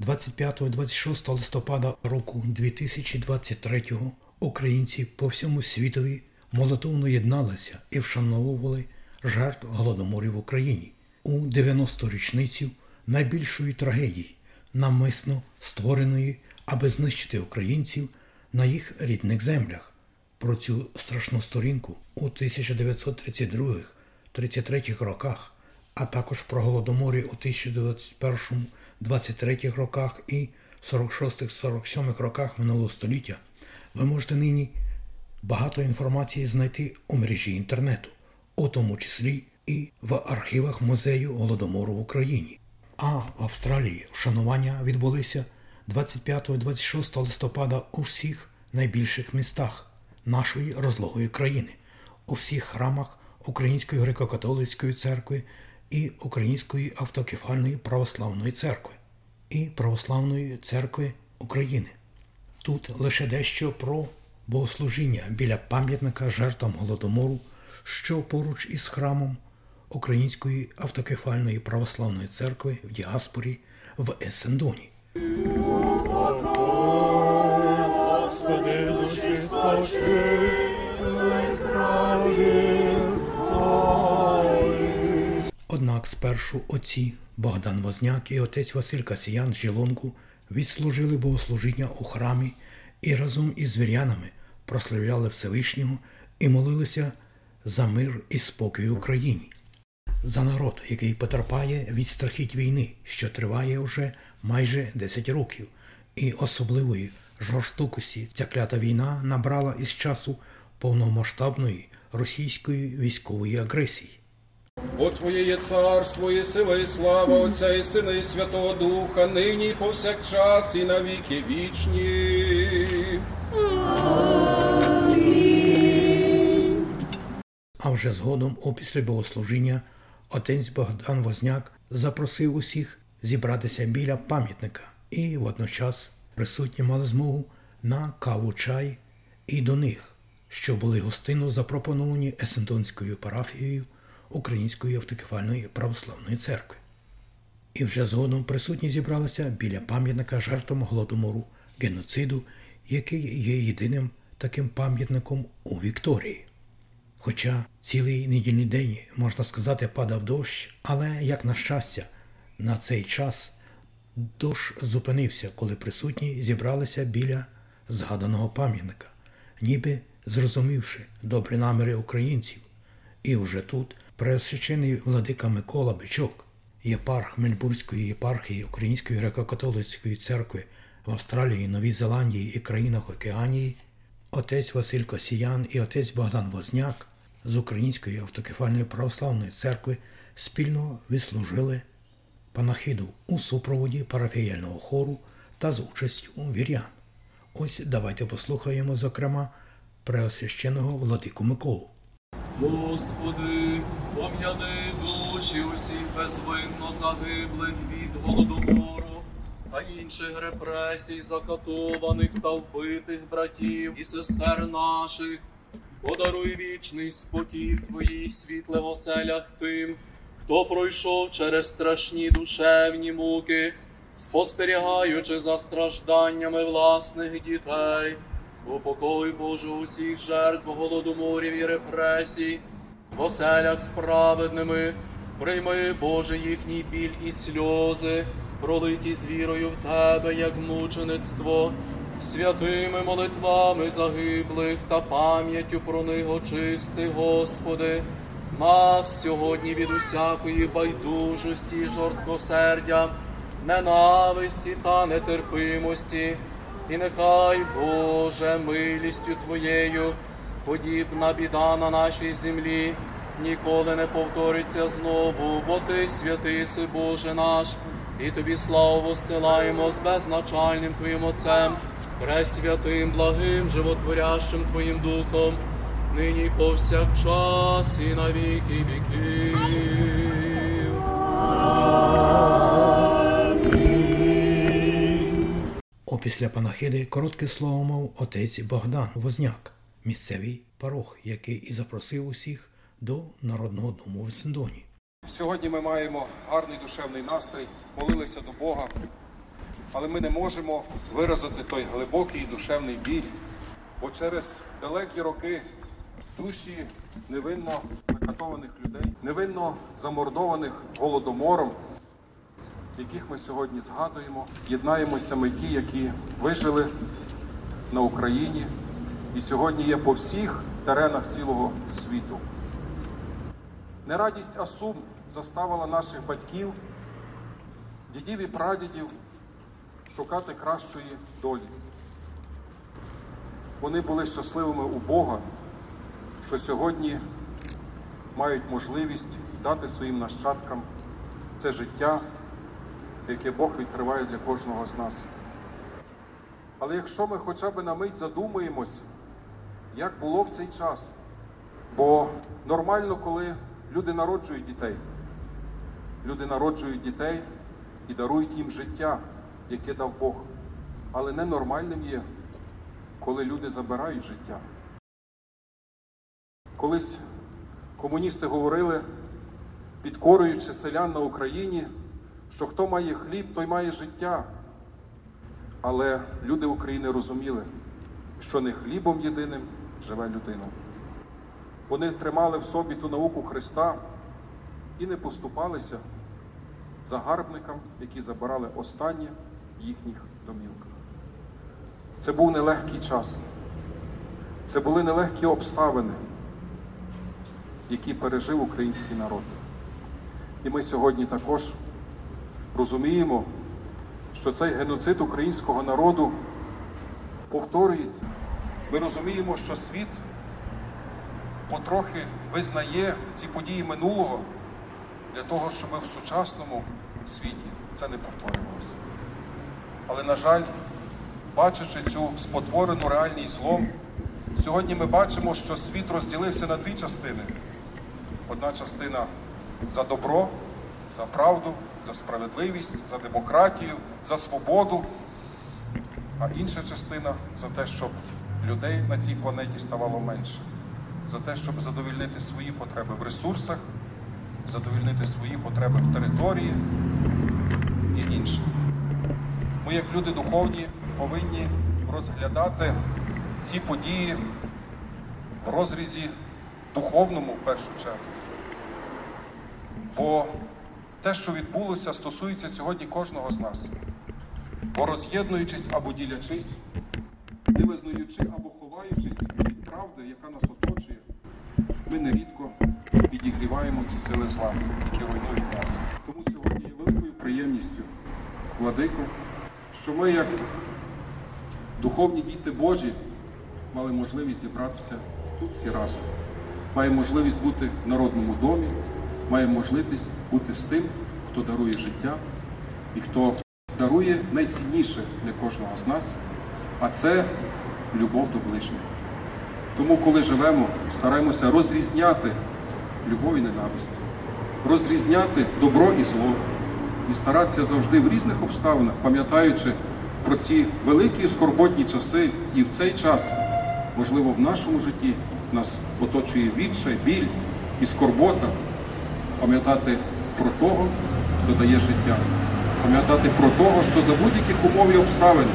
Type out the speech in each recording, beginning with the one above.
25-26 листопада року 2023 українці по всьому світові молитовно єдналися і вшановували жертв голодоморів в Україні у 90-ту річницю найбільшої трагедії, намисно створеної, аби знищити українців на їх рідних землях. Про цю страшну сторінку у 1932-33 роках, а також про голодоморі у 1921-23 роках і 46-47 роках минулого століття, ви можете нині багато інформації знайти у мережі інтернету, у тому числі і в архівах музею Голодомору в Україні. А в Австралії вшанування відбулися 25-26 листопада у всіх найбільших містах нашої розлогої країни, у всіх храмах Української греко-католицької церкви і Української автокефальної православної церкви і Православної церкви України. Тут лише дещо про богослужіння біля пам'ятника жертвам голодомору, що поруч із храмом Української автокефальної православної церкви в діаспорі в Есендоні. Господи, душі спаши, спершу отці Богдан Возняк і отець Василь Касіян з Жілонку відслужили богослужіння у храмі і разом із вірянами прославляли Всевишнього і молилися за мир і спокій Україні, за народ, який потерпає від страхіть війни, що триває вже майже 10 років, і особливої жорстокості ця клята війна набрала із часу повномасштабної російської військової агресії. Бо Твоє є царство, і сила, і слава Отця і Сина, і Святого Духа, нині і повсякчас, і навіки вічні. А вже згодом, опісля богослужіння, отець Богдан Возняк запросив усіх зібратися біля пам'ятника, і водночас присутні мали змогу на каву чай і до них, що були гостинно запропоновані Есентонською парафією Української автокефальної православної церкви. І вже згодом присутні зібралися біля пам'ятника жертвам голодомору геноциду, який є єдиним таким пам'ятником у Вікторії. Хоча цілий недільний день, можна сказати, падав дощ, але, як на щастя, на цей час дощ зупинився, коли присутні зібралися біля згаданого пам'ятника, ніби зрозумівши добрі наміри українців. І вже тут преосвящений владика Микола Бичок, єпарх Мельбурзької єпархії Української греко-католицької церкви в Австралії, Новій Зеландії і країнах Океанії, отець Василь Косіян і отець Богдан Возняк з Української автокефальної православної церкви спільно відслужили панахиду у супроводі парафіяльного хору та з участю вірян. Ось давайте послухаємо, зокрема, преосвященого владику Миколу. Господи, пом'яни душі усіх безвинно загиблих від голодомору та інших репресій, закатованих та вбитих братів і сестер наших. Подаруй вічний спокій в твоїх світлих оселях тим, хто пройшов через страшні душевні муки, спостерігаючи за стражданнями власних дітей. Упокой Боже усіх жертв голодоморів і репресій, в оселях справедними, прийми, Боже, їхній біль і сльози, пролиті з вірою в Тебе, як мучеництво, святими молитвами загиблих та пам'яттю про них очисти, Господи, нас сьогодні від усякої байдужості, і ненависті та нетерпимості. І нехай, Боже, милістю Твоєю, подібна біда на нашій землі, ніколи не повториться знову, бо Ти святий си, Боже наш, і Тобі славу воссилаємо з безначальним Твоїм Отцем, пресвятим, благим, животворящим Твоїм Духом, нині повсякчас, і на віки віків. Опісля панахиди коротке слово мав отець Богдан Возняк, місцевий парох, який і запросив усіх до народного дому в Сендоні. Сьогодні ми маємо гарний душевний настрій, молилися до Бога. але ми не можемо виразити той глибокий душевний біль, бо через далекі роки душі невинно закатованих людей, невинно замордованих голодомором, яких ми сьогодні згадуємо, єднаємося ми ті, які вижили на Україні і сьогодні є по всіх теренах цілого світу. Не радість, а сум заставила наших батьків, дідів і прадідів шукати кращої долі. Вони були щасливими у Бога, що сьогодні мають можливість дати своїм нащадкам це життя, яке Бог відкриває для кожного з нас. Але якщо ми хоча б на мить задумаємось, як було в цей час, бо нормально, коли люди народжують дітей, люди народжують дітей і дарують їм життя, яке дав Бог. Але ненормальним є, коли люди забирають життя. Колись комуністи говорили, підкорюючи селян на Україні, що хто має хліб, той має життя. Але люди України розуміли, що не хлібом єдиним живе людина. Вони тримали в собі ту науку Христа і не поступалися загарбникам, які забирали останнє в їхніх домівках. Це був нелегкий час. Це були нелегкі обставини, які пережив український народ. І ми сьогодні також розуміємо, що цей геноцид українського народу повторюється. Ми розуміємо, що світ потрохи визнає ці події минулого для того, щоб в сучасному світі це не повторювалося. Але, на жаль, бачачи цю спотворену реальність злом, сьогодні ми бачимо, що світ розділився на дві частини. Одна частина за добро, за правду, за справедливість, за демократію, за свободу, а інша частина за те, щоб людей на цій планеті ставало менше, за те, щоб задовільнити свої потреби в ресурсах, задовільнити свої потреби в території і інше. Ми, як люди духовні, повинні розглядати ці події в розрізі духовному в першу чергу. Бо те, що відбулося, стосується сьогодні кожного з нас. Бо роз'єднуючись або ділячись, не визнаючи або ховаючись від правди, яка нас оточує, ми нерідко підігріваємо ці сили зла, які руйнують нас. Тому сьогодні є великою приємністю, владико, що ми, як духовні діти Божі, мали можливість зібратися тут всі разом. Маємо можливість бути в народному домі, маємо можливість бути з тим, хто дарує життя і хто дарує найцінніше для кожного з нас, а це любов до ближнього. Тому, коли живемо, стараємося розрізняти любов і ненависть, розрізняти добро і зло, і старатися завжди в різних обставинах, пам'ятаючи про ці великі скорботні часи, і в цей час, можливо, в нашому житті нас оточує відчай, біль і скорбота, пам'ятати про того, хто дає життя, пам'ятати про того, що за будь-яких умов і обставин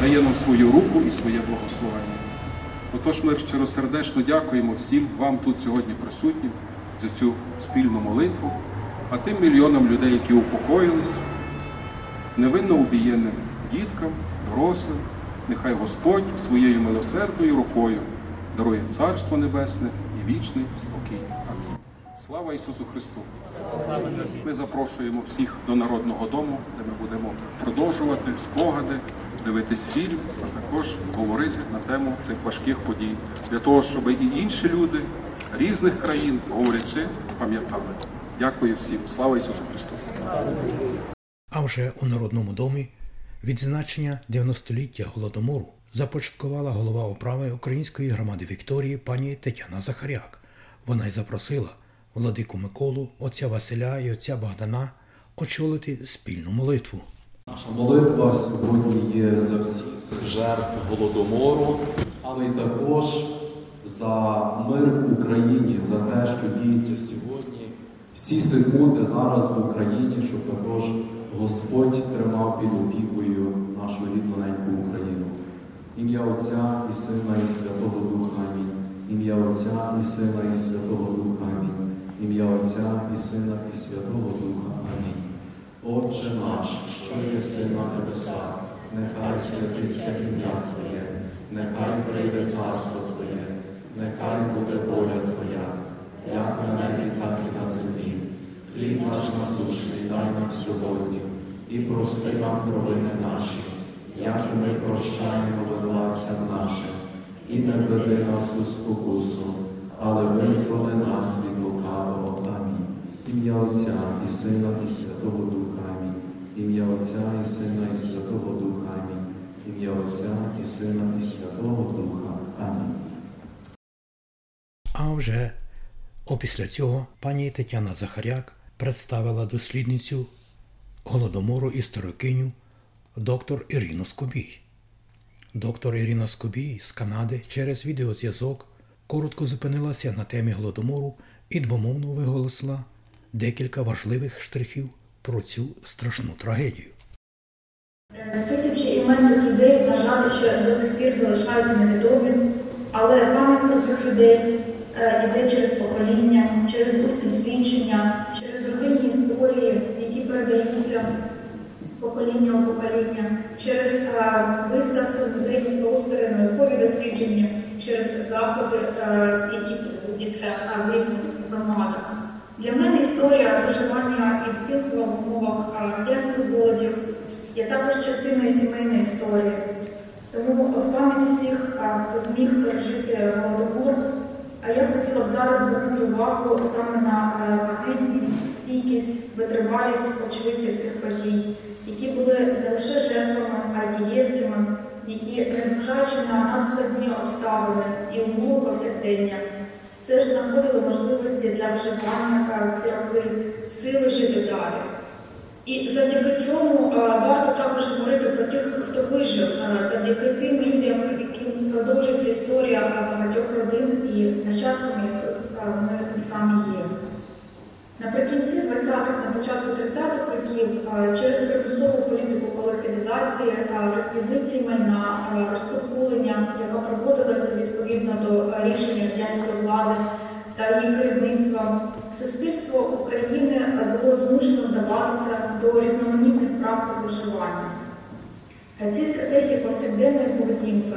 дає нам свою руку і своє благословення. Отож, ми щиросердечно дякуємо всім вам тут сьогодні присутнім за цю спільну молитву, а тим мільйонам людей, які упокоїлись, невинно убієним діткам, дорослим, нехай Господь своєю милосердною рукою дарує Царство Небесне і вічний спокій. Слава Ісусу Христу! Ми запрошуємо всіх до Народного дому, де ми будемо продовжувати спогади, дивитись фільм, а також говорити на тему цих важких подій, для того, щоб і інші люди різних країн, говорячи, пам'ятали. Дякую всім. Слава Ісусу Христу! А вже у Народному домі відзначення 90-ліття Голодомору започаткувала голова управи Української громади Вікторії пані Тетяна Захаряк. Вона й запросила владику Миколу, отця Василя і отця Богдана очолити спільну молитву. Наша молитва сьогодні є за всіх жертв голодомору, але й також за мир в Україні, за те, що діється сьогодні, в ці секунди зараз в Україні, щоб також Господь тримав під опікою нашу рідноненьку Україну. ім'я Отця і Сина і Святого Духа. Амінь. Ім'я Отця і Сина і Святого Духа. Амінь. Ім'я Отця і Сина і Святого Духа. Амінь. Отче наш, що єси на небесах, нехай святиться ім'я Твоє, нехай прийде царство Твоє, нехай буде воля Твоя, як на небі, так і на землі. Хліб наш насущний дай нам сьогодні, і прости нам провини наші, як і ми прощаємо винуватцям нашим, і не введи нас у спокусу, але визволи нас від лукавого. Амінь. Ім'я Отця і Сина і Святого Духа. Амінь. Ім'я Отця і Сина і Святого Духа. Амінь. Ім'я Отця і Сина і Святого Духа. Амінь. А вже опісля цього пані Тетяна Захаряк представила дослідницю голодомору і старокиню доктор Ірину Скобій. Доктор Ірина Скобій з Канади через відеозв'язок коротко зупинилася на темі голодомору і двомовно виголосила декілька важливих штрихів про цю страшну трагедію. Тисячі імен цих людей, на жаль, ще до сих пір залишаються невідомі, але пам'ять цих людей е, йде через покоління, через усні свідчення, через родинні історії, які передаються з покоління у покоління, через е, виставки, музейні простори, наукові дослідження, через заходи, е, які проводяться е, в різних громадах. Для мене історія виживання і дитинства в умовах е, радянських голодів є також частиною сімейної історії. Тому в пам'яті всіх, хто зміг пережити голодомор, а я хотіла б зараз звернути увагу саме на е, стійкість, витривалість очевидців цих подій, які були не лише жертвами, а й дієвцями, які, незважаючи на надскладні обставини і умови повсякдення, все ж знаходили можливості для вживання е, ці сили жити далі. І завдяки цьому е, варто також говорити про тих, хто вижив, е, завдяки тим людям, яким продовжується історія е, багатьох родин і нащадками, ми самі є. Наприкінці 20-х, на початку 30-х років через примусову політику колективізації, реквізиції майна, розкуркулення, яка проводилася відповідно до рішення радянської влади та її керівництва, суспільство України е, було вдаватися до різноманітних практик виживання. Ці стратегії повсякденної поведінки,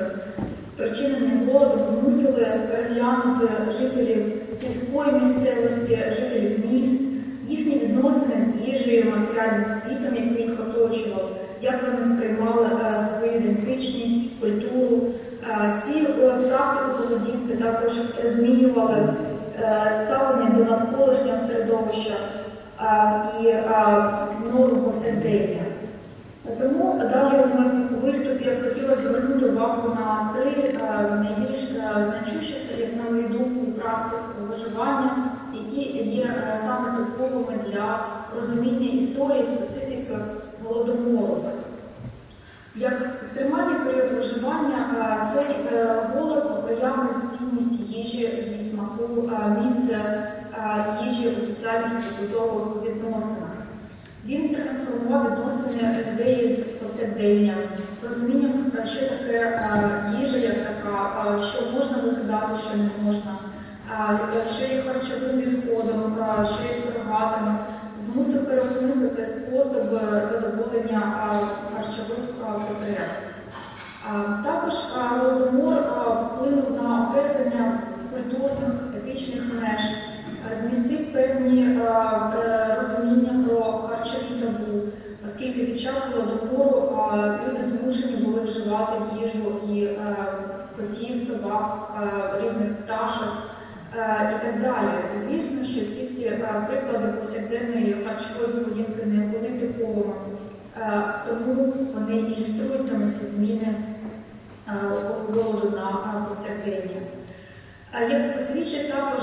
спричинені голодом, змусили переглянути жителів сільської місцевості, жителів міст, їхні відносини з їжею, матеріальним світом, який їх оточував, як вони сприймали е, свою ідентичність, культуру. Е, Ці е, практики поведінки також змінювали ставлення до навколишнього середовища і норм повсякдення. Тому далі моєму виступі я хотіла звернути увагу на три найбільш значущих, на мою думку, практик виживання, які є саме типовими для розуміння історії специфіки голодомору. Як екстремальний період виживання, цей е, голод проявив цінність їжі, її смаку, місце е, їжі у соціальних побутових. Він трансформував відносини людей з повсякдення, розумінням, е, що таке е, їжа, як така, е, що можна викидати, що не можна, е, що є харчовим відходом, е, що є сурогатами, змусив переосмислити спосіб е, задоволення е, харчових е, потреб. Е, Також е, голодомор е, вплинув на окреслення культурних, етичних меж, е, змістив певні під час голодомору люди змушені були вживати їжу і е, котів, собак, е, різних пташок е, і так далі. Звісно, що ці всі приклади повсякденної харчової поведінки не були типовими, тому вони ілюструють саме ці зміни голоду на повсякдення. Як свідчить також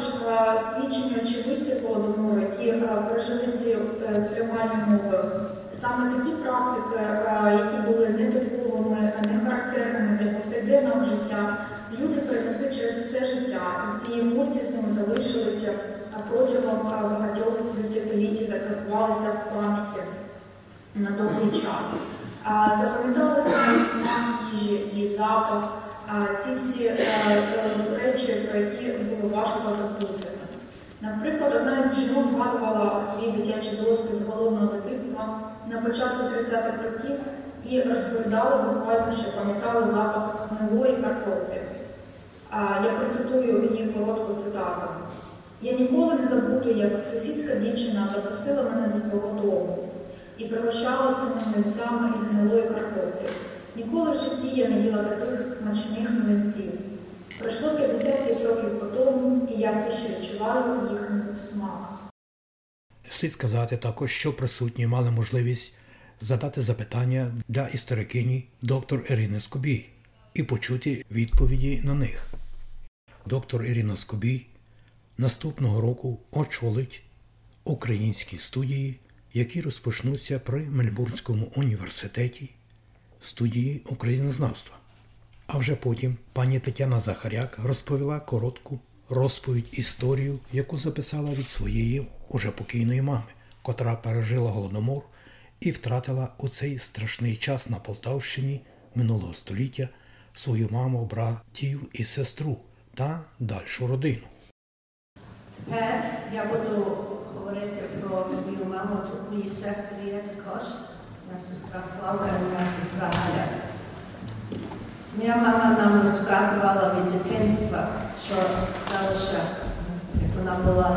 свідчення очевидців голодомору, які пережили ці екстремальні умови, саме такі практики, е, які були нетиповими, не характерними для повсякденного життя, люди перенесли через все життя, і ці емоції з ними залишилися протягом е, багатьох десятиліть, закарбувалися в пам'яті на довгий час. А, Запам'яталося навіть смак їжі, її запах, ці всі е, речі, про які було важко забути. Наприклад, одна із жінок згадувала свій дитячий досвід голодного дитинства на початку 30-х років і розповідала буквально, що пам'ятала запах гнилої картоплі. Я процитую її коротку цитату. Я ніколи не забуду, як сусідська дівчина запросила мене до свого дому і пригощала цими млинцями із гнилої картоплі. Ніколи в житті я не їла таких смачних млинців. Пройшло 55 років по тому, і я все ще відчуваю їхній смак. Слід сказати також, що присутні мали можливість задати запитання для історикині доктор Ірини Скобій і почути відповіді на них. Доктор Ірина Скобій наступного року очолить українські студії, які розпочнуться при Мельбурнському університеті студії українознавства. А вже потім пані Тетяна Захаряк розповіла коротку розповідь історію, яку записала від своєї уже покійної мами, котра пережила голодомор і втратила у цей страшний час на Полтавщині минулого століття свою маму, братів і сестру та дальшу родину. Тепер я буду говорити про свою маму, тут мої сестри є також. Моя сестра Слава і моя сестра Галя. Моя мама нам розказувала від дитинства, що сталося, як вона була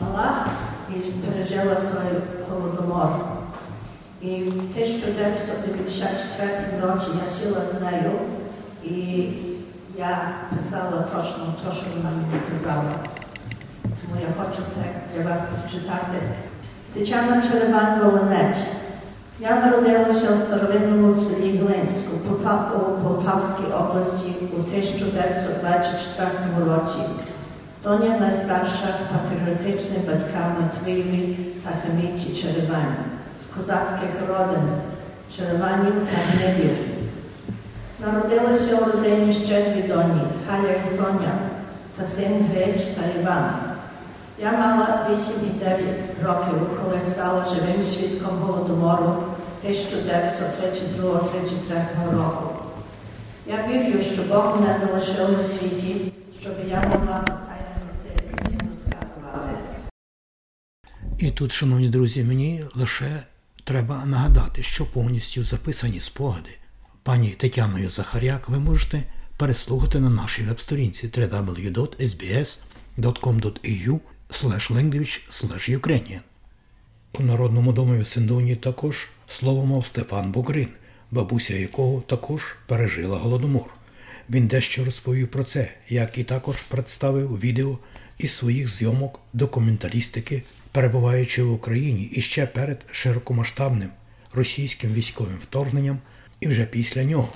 мала і пережила той голодомор. І в 1954 році я сіла з нею і я писала точно те, що вона мені казала. Тому я хочу це для вас прочитати. Тетяна Череван Волинець. Я народилася у старовинному селі Глинську Полта- у Полтавській області у 1924 році. Доня найстарша патріотична батьками Матвієві та Хаміці Черевань з козацьких родин Череванів та Гнидів. Народилися у родині ще дві доні Галя і Соня та син Грич та Іван. Я мала 8 і 9 років, коли стала живим свідком голодомору 1932-33 року. Я вірю, що Бог мене залишив на світі, щоб я могла про це всім розказувати. І тут, шановні друзі, мені лише треба нагадати, що повністю записані спогади пані Тетяною Захаряк ви можете переслухати на нашій веб-сторінці www.sbs.com.au language Ukrainian. У Народному домі в Синдоні також слово мав Стефан Бугрин, бабуся якого також пережила голодомор. Він дещо розповів про це, як і також представив відео із своїх зйомок документалістики, перебуваючи в Україні і ще перед широкомасштабним російським військовим вторгненням і вже після нього.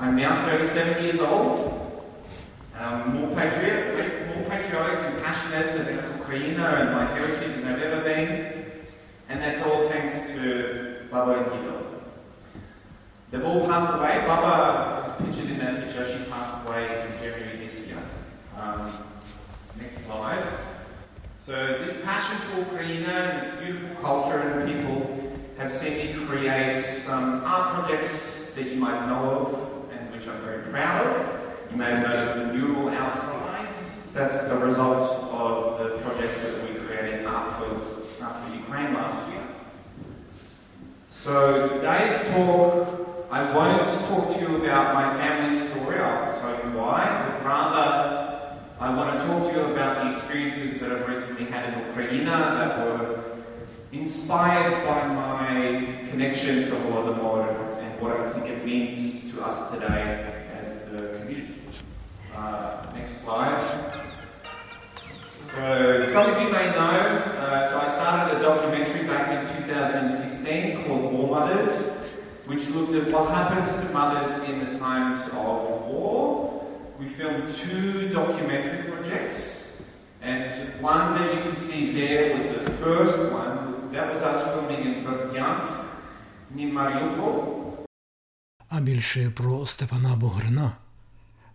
I'm now 37 years old, um, more, patriot, more patriotic and passionate about Ukraine and my heritage than I've ever been, and that's all thanks to Baba and Gilo. They've all passed away. Baba, pictured in that picture, she passed away in January this year. Um, next slide. So this passion for Ukraine and its beautiful culture and people have seen me create some art projects that you might know of and which I'm very proud of. You may have noticed the mural outside. That's a result of the project that we for, Ukraine last year. So today's talk, I won't talk to you about my family story, I'll tell you why, but rather I want to talk to you about the experiences that I've recently had in Ukraine that were inspired by my connection to Holodomor and what I think it means to us today as the community. Uh, next slide. So, some of you may know, documentary back in 2016 called War Mothers, which looked at what happens to mothers in the times of war. We filmed two documentary projects, and one that you can see there was the first one. That was us filming in Berdyansk, near Mariupol. А більше про Степана Бугрина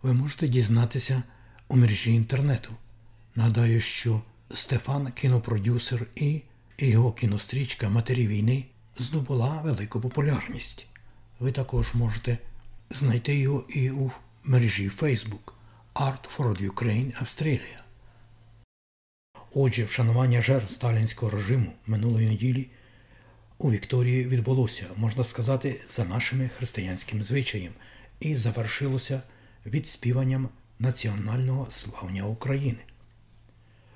ви можете дізнатися у мережі інтернету. Нагадаю, що Стефан кінопродюсер і його кінострічка Матері війни здобула велику популярність. Ви також можете знайти його і у мережі Facebook Art for Ukraine Australia. Отже, вшанування жертв сталінського режиму минулої неділі у Вікторії відбулося, можна сказати, за нашими християнськими звичаєм і завершилося відспіванням національного славня України.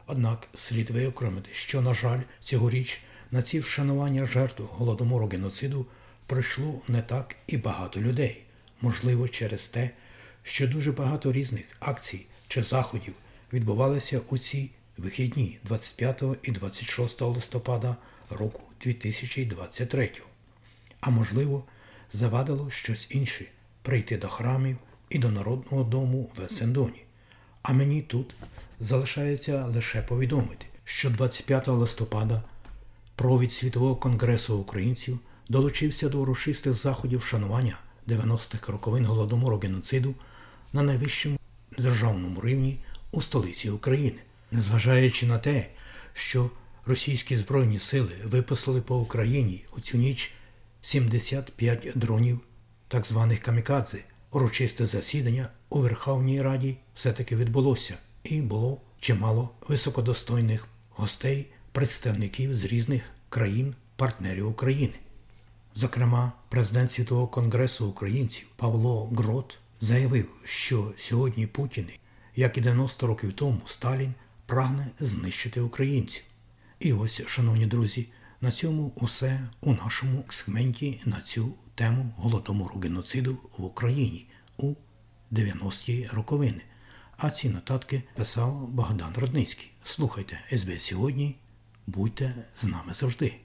Однак слід виокремити, що, на жаль, цьогоріч на ці вшанування жертв голодомору геноциду прийшло не так і багато людей, можливо, через те, що дуже багато різних акцій чи заходів відбувалися у ці вихідні 25 і 26 листопада року 2023. А можливо, завадило щось інше прийти до храмів і до Народного дому в Есендоні. А мені тут залишається лише повідомити, що 25 листопада провід Світового конгресу українців долучився до урочистих заходів вшанування 90-х роковин голодомору геноциду на найвищому державному рівні у столиці України, незважаючи на те, що російські збройні сили випустили по Україні у цю ніч 75 дронів так званих камікадзе. Урочисте засідання у Верховній Раді все-таки відбулося, і було чимало високодостойних гостей, представників з різних країн, партнерів України. Зокрема, президент Світового конгресу українців Павло Грот заявив, що сьогодні Путін, як і 90 років тому Сталін, прагне знищити українців. І ось, шановні друзі, на цьому усе у нашому сегменті на цю тему голодомору геноциду в Україні у 90-ті роковини. А ці нотатки писав Богдан Родницький. Слухайте СБ сьогодні, будьте з нами завжди.